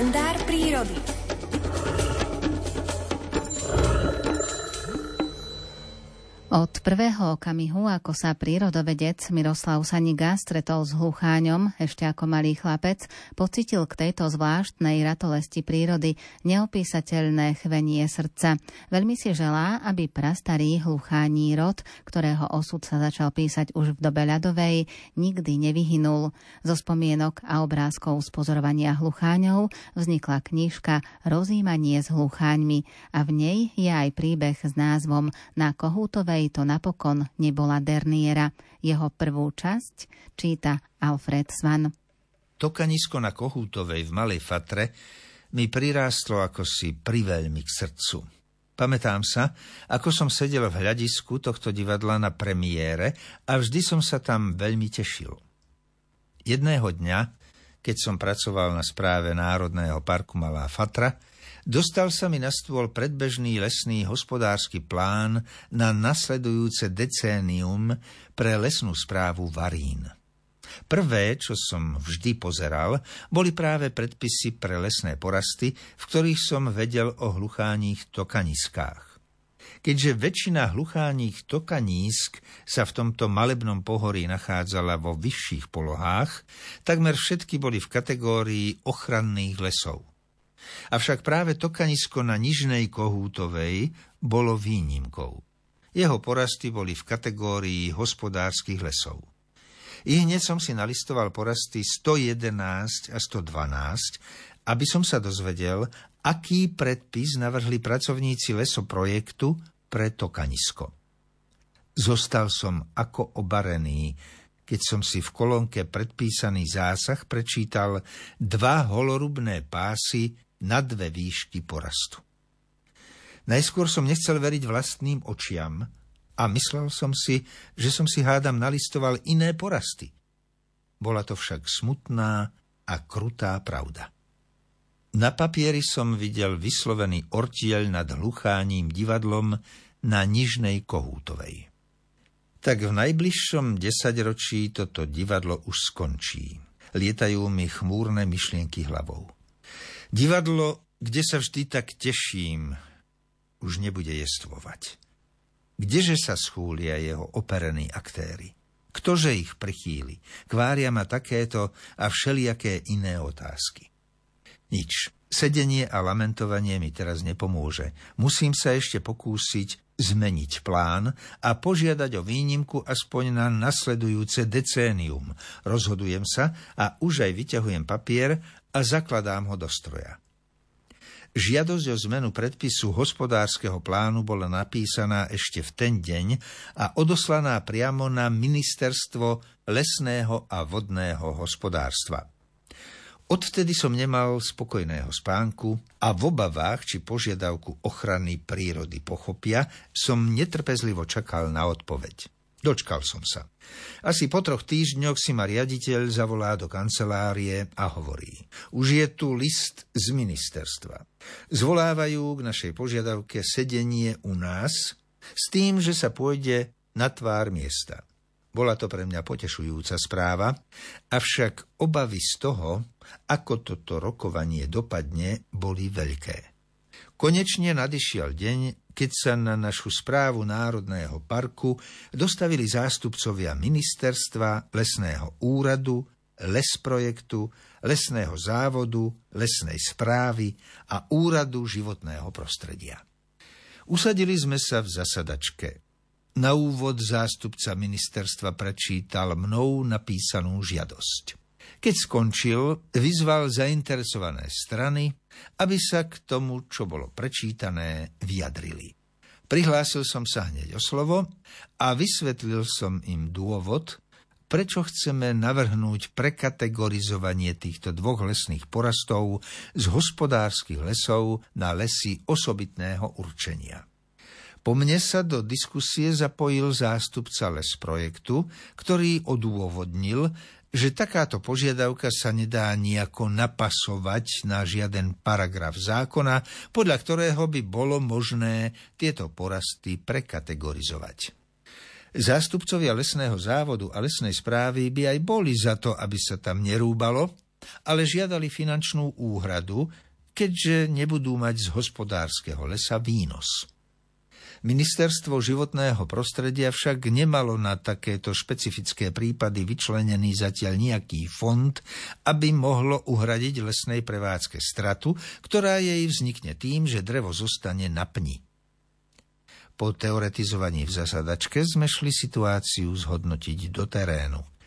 kalendár prírody. Od prvého okamihu, ako sa prírodovedec Miroslav Saniga stretol s hlucháňom, ešte ako malý chlapec, pocitil k tejto zvláštnej ratolesti prírody neopísateľné chvenie srdca. Veľmi si želá, aby prastarý hluchání rod, ktorého osud sa začal písať už v dobe ľadovej, nikdy nevyhynul. Zo spomienok a obrázkov z pozorovania hlucháňov vznikla knižka Rozímanie s hlucháňmi a v nej je aj príbeh s názvom Na kohútovej ktorej to napokon nebola Derniera. Jeho prvú časť číta Alfred Svan. Tokanisko na Kohútovej v Malej Fatre mi prirástlo ako si priveľmi k srdcu. Pamätám sa, ako som sedel v hľadisku tohto divadla na premiére a vždy som sa tam veľmi tešil. Jedného dňa, keď som pracoval na správe Národného parku Malá Fatra, Dostal sa mi na stôl predbežný lesný hospodársky plán na nasledujúce decénium pre lesnú správu Varín. Prvé, čo som vždy pozeral, boli práve predpisy pre lesné porasty, v ktorých som vedel o hlucháních tokaniskách. Keďže väčšina hlucháních tokanísk sa v tomto malebnom pohorí nachádzala vo vyšších polohách, takmer všetky boli v kategórii ochranných lesov. Avšak práve tokanisko na Nižnej Kohútovej bolo výnimkou. Jeho porasty boli v kategórii hospodárskych lesov. I hneď som si nalistoval porasty 111 a 112, aby som sa dozvedel, aký predpis navrhli pracovníci lesoprojektu pre tokanisko. Zostal som ako obarený, keď som si v kolónke predpísaný zásah prečítal dva holorubné pásy na dve výšky porastu. Najskôr som nechcel veriť vlastným očiam a myslel som si, že som si hádam nalistoval iné porasty. Bola to však smutná a krutá pravda. Na papieri som videl vyslovený ortiel nad hlucháním divadlom na Nižnej Kohútovej. Tak v najbližšom desaťročí toto divadlo už skončí. Lietajú mi chmúrne myšlienky hlavou. Divadlo, kde sa vždy tak teším, už nebude jestvovať. Kdeže sa schúlia jeho operení aktéry? Ktože ich prichýli? Kvária ma takéto a všelijaké iné otázky. Nič. Sedenie a lamentovanie mi teraz nepomôže. Musím sa ešte pokúsiť zmeniť plán a požiadať o výnimku aspoň na nasledujúce decénium. Rozhodujem sa a už aj vyťahujem papier a zakladám ho do stroja. Žiadosť o zmenu predpisu hospodárskeho plánu bola napísaná ešte v ten deň a odoslaná priamo na Ministerstvo lesného a vodného hospodárstva. Odvtedy som nemal spokojného spánku a v obavách, či požiadavku ochrany prírody pochopia, som netrpezlivo čakal na odpoveď. Dočkal som sa. Asi po troch týždňoch si ma riaditeľ zavolá do kancelárie a hovorí. Už je tu list z ministerstva. Zvolávajú k našej požiadavke sedenie u nás s tým, že sa pôjde na tvár miesta. Bola to pre mňa potešujúca správa, avšak obavy z toho, ako toto rokovanie dopadne, boli veľké. Konečne nadišiel deň, keď sa na našu správu Národného parku dostavili zástupcovia ministerstva, lesného úradu, lesprojektu, lesného závodu, lesnej správy a úradu životného prostredia. Usadili sme sa v zasadačke. Na úvod zástupca ministerstva prečítal mnou napísanú žiadosť. Keď skončil, vyzval zainteresované strany, aby sa k tomu, čo bolo prečítané, vyjadrili. Prihlásil som sa hneď o slovo a vysvetlil som im dôvod, prečo chceme navrhnúť prekategorizovanie týchto dvoch lesných porastov z hospodárskych lesov na lesy osobitného určenia. Po mne sa do diskusie zapojil zástupca les projektu, ktorý odôvodnil, že takáto požiadavka sa nedá nejako napasovať na žiaden paragraf zákona, podľa ktorého by bolo možné tieto porasty prekategorizovať. Zástupcovia lesného závodu a lesnej správy by aj boli za to, aby sa tam nerúbalo, ale žiadali finančnú úhradu, keďže nebudú mať z hospodárskeho lesa výnos. Ministerstvo životného prostredia však nemalo na takéto špecifické prípady vyčlenený zatiaľ nejaký fond, aby mohlo uhradiť lesnej prevádzke stratu, ktorá jej vznikne tým, že drevo zostane na pni. Po teoretizovaní v zasadačke sme šli situáciu zhodnotiť do terénu.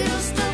still stuck.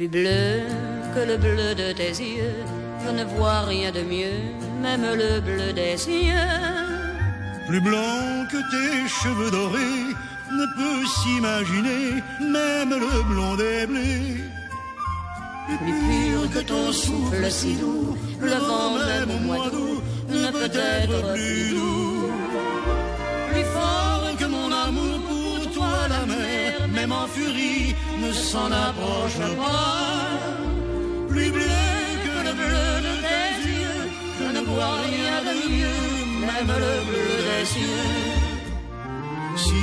Plus bleu que le bleu de tes yeux. Je ne vois rien de mieux, même le bleu des cieux. Plus blanc que tes cheveux dorés ne peut s'imaginer, même le blond des blés. Plus pur que ton souffle si doux, le vent même au mois d'août ne peut être plus doux. Même en furie, ne s'en approche pas. Plus bleu que le bleu de tes yeux, je ne vois rien de mieux, même le bleu des cieux. Si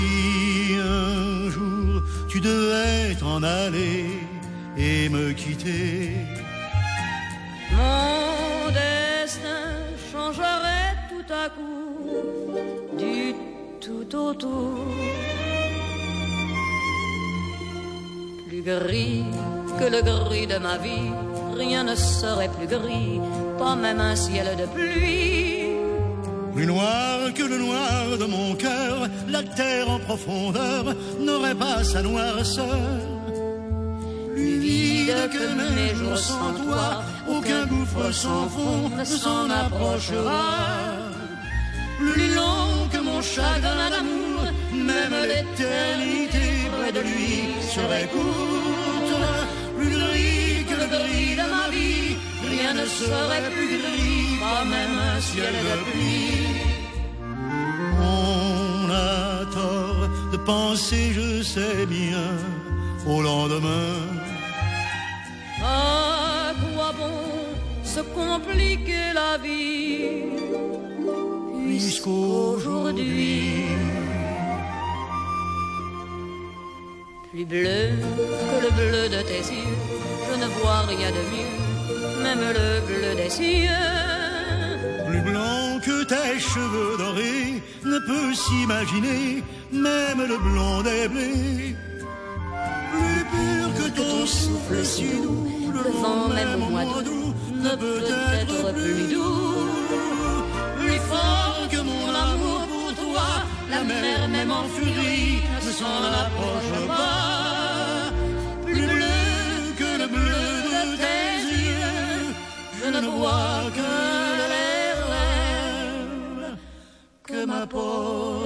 un jour tu devais t'en aller et me quitter, mon destin changerait tout à coup du tout autour. Gris que le gris de ma vie, rien ne serait plus gris, pas même un ciel de pluie. Plus noir que le noir de mon cœur, la terre en profondeur n'aurait pas sa noirceur. Plus vide que mes jours sans toi, aucun gouffre sans fond ne s'en approchera. Plus long que mon chagrin d'amour, même l'éternité près de lui serait courte. Plus gris que le gris de ma vie, rien ne serait plus gris, pas même un ciel de pluie. On a tort de penser, je sais bien, au lendemain. À quoi bon se compliquer la vie puisqu'aujourd'hui plus bleu que le bleu de tes yeux, je ne vois rien de mieux, même le bleu des cieux. Plus blanc que tes cheveux dorés ne peut s'imaginer, même le blond des blés. Plus pur que ton souffle si doux, le vent même au mois d'août ne peut être plus doux. Plus fort que mon amour pour toi, la mer même en furie por